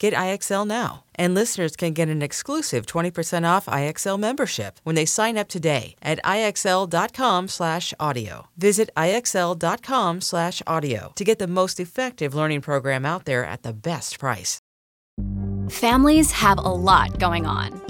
Get IXL now. And listeners can get an exclusive 20% off IXL membership when they sign up today at IXL.com/audio. Visit IXL.com/audio to get the most effective learning program out there at the best price. Families have a lot going on.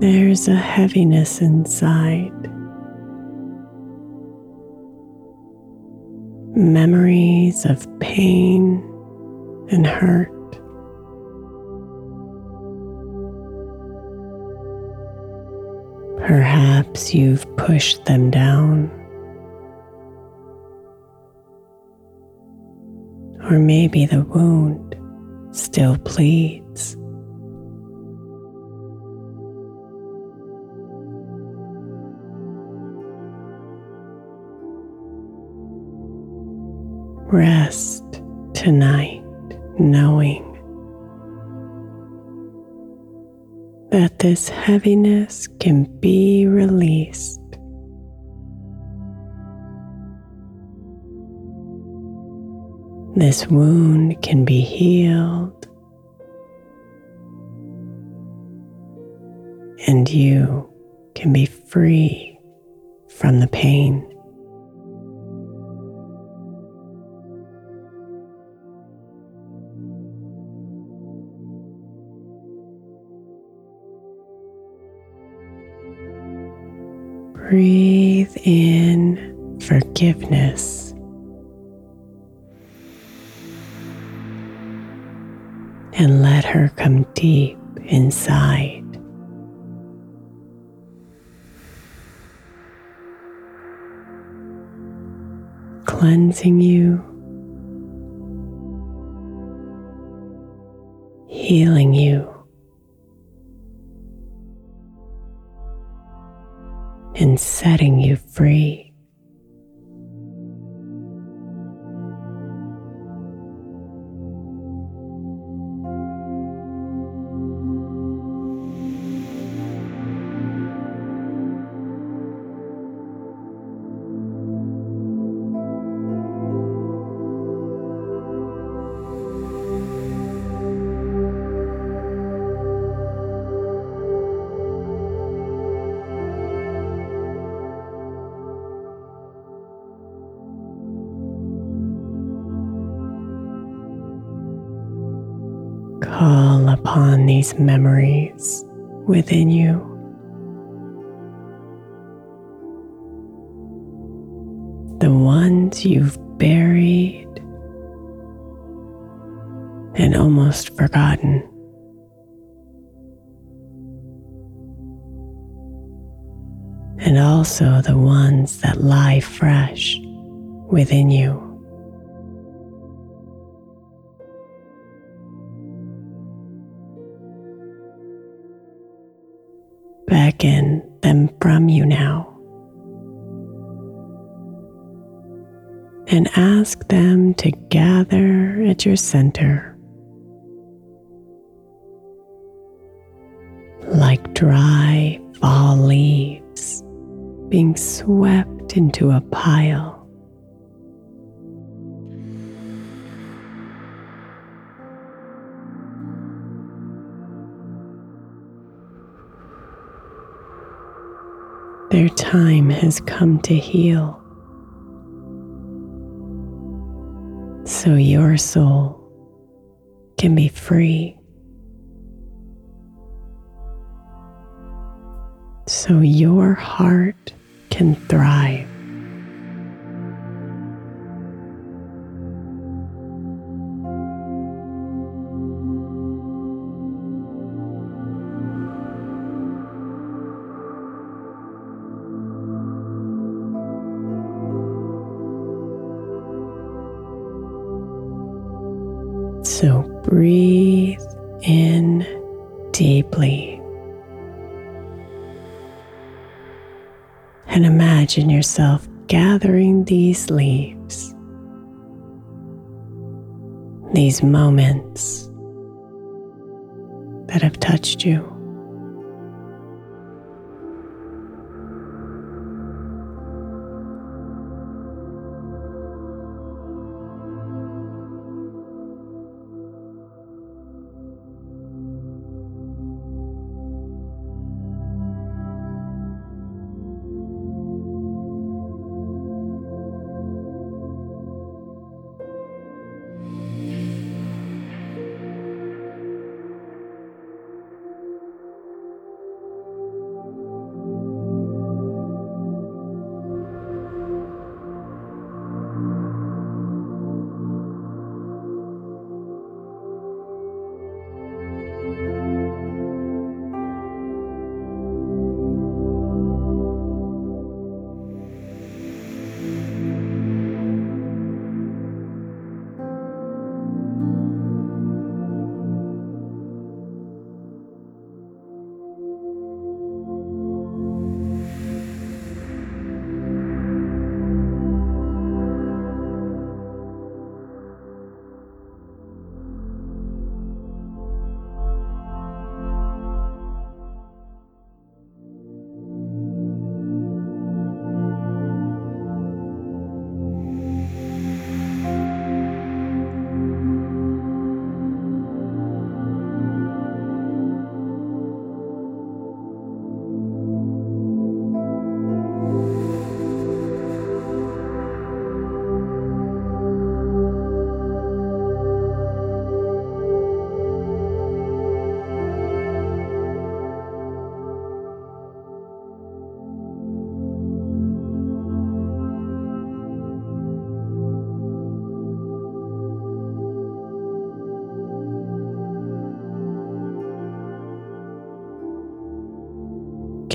There's a heaviness inside. Memories of pain and hurt. Perhaps you've pushed them down. Or maybe the wound still bleeds. Rest tonight knowing that this heaviness can be released. This wound can be healed, and you can be free from the pain. Breathe in forgiveness. And let her come deep inside. Cleansing you, healing you. Setting you free. These memories within you. The ones you've buried and almost forgotten. And also the ones that lie fresh within you. Them from you now. And ask them to gather at your center like dry fall leaves being swept into a pile. Time has come to heal. So your soul can be free. So your heart can thrive. Imagine yourself gathering these leaves, these moments that have touched you.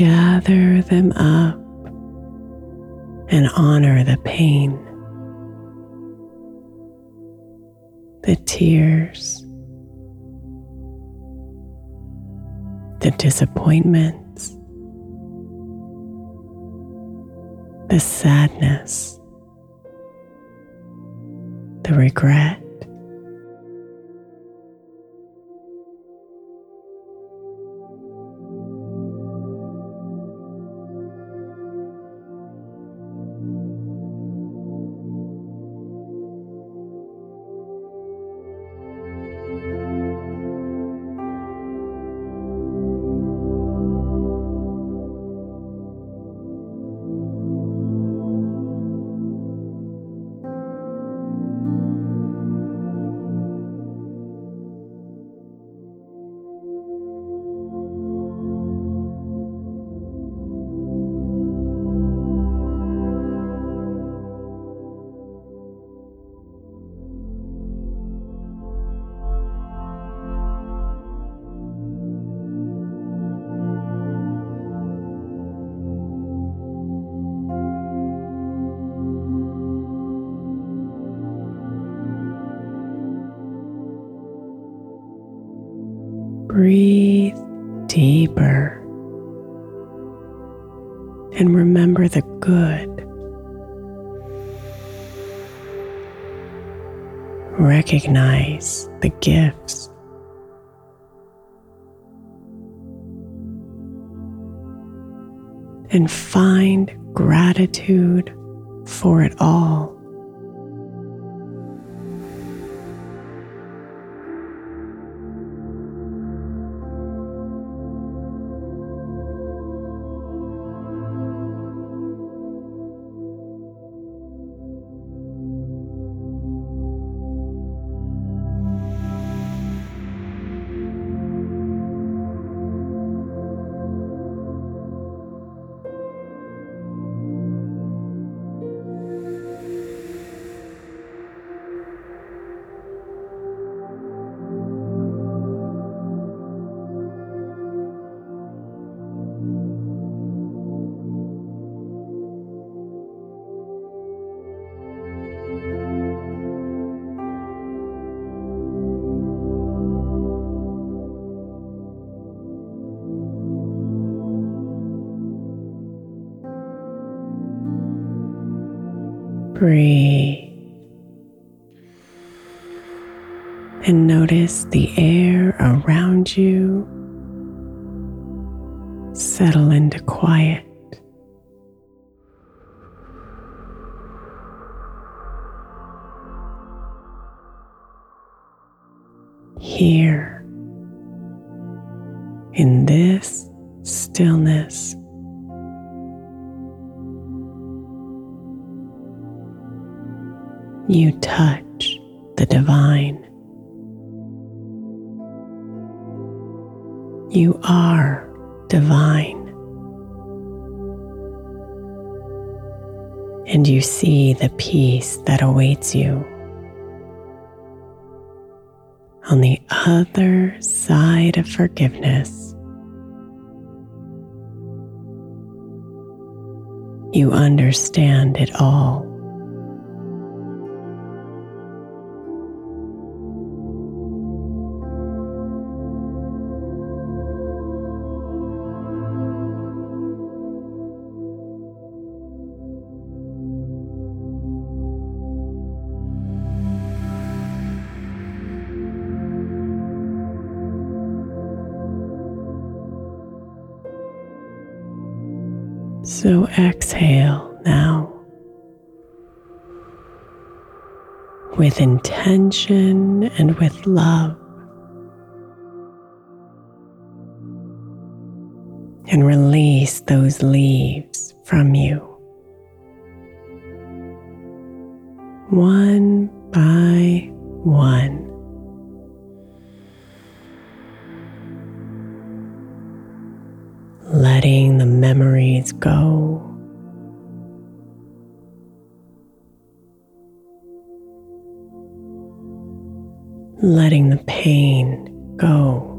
Gather them up and honor the pain, the tears, the disappointments, the sadness, the regret. Recognize the gifts. And find gratitude for it all. Breathe. And notice the air around you settle into quiet. You are divine. And you see the peace that awaits you on the other side of forgiveness. You understand it all. With intention and with love. And release those leaves from you. One by one. letting the memories go. Letting the pain go.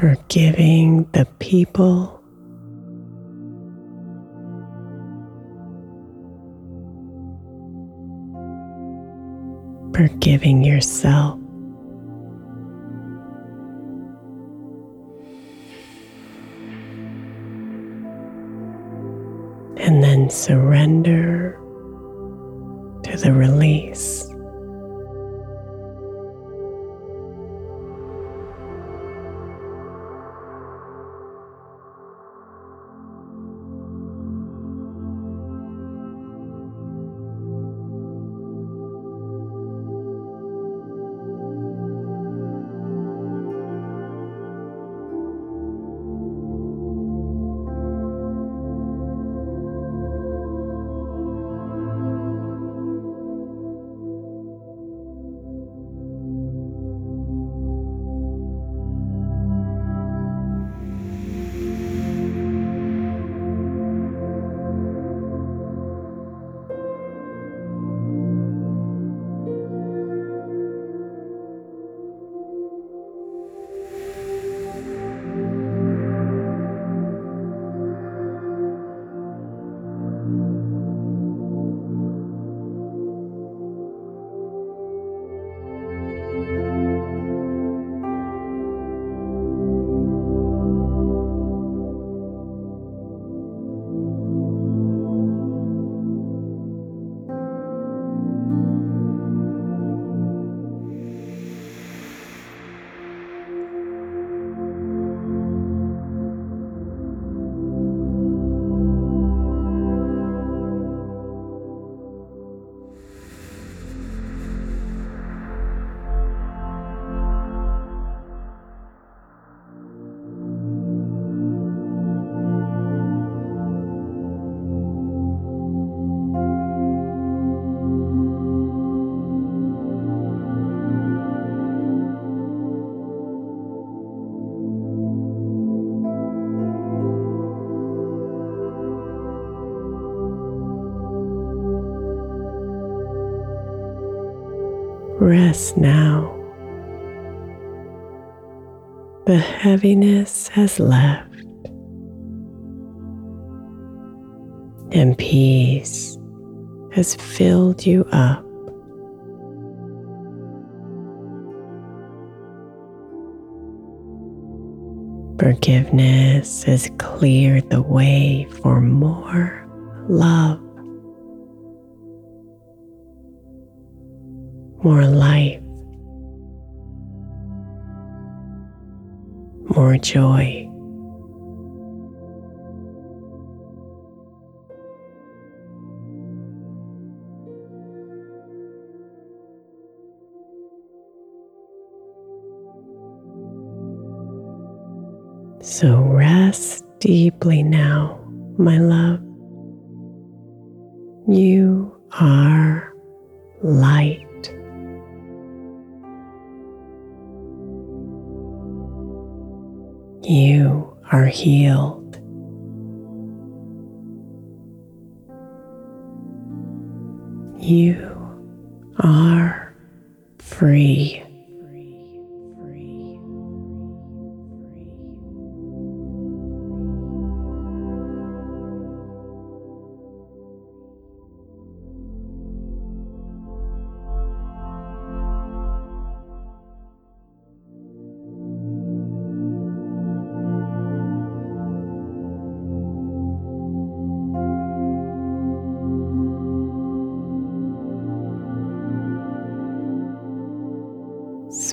Forgiving the people forgiving yourself. And surrender to the release. Rest now. The heaviness has left, and peace has filled you up. Forgiveness has cleared the way for more love, more life, more joy. So rest deeply now, my love. You are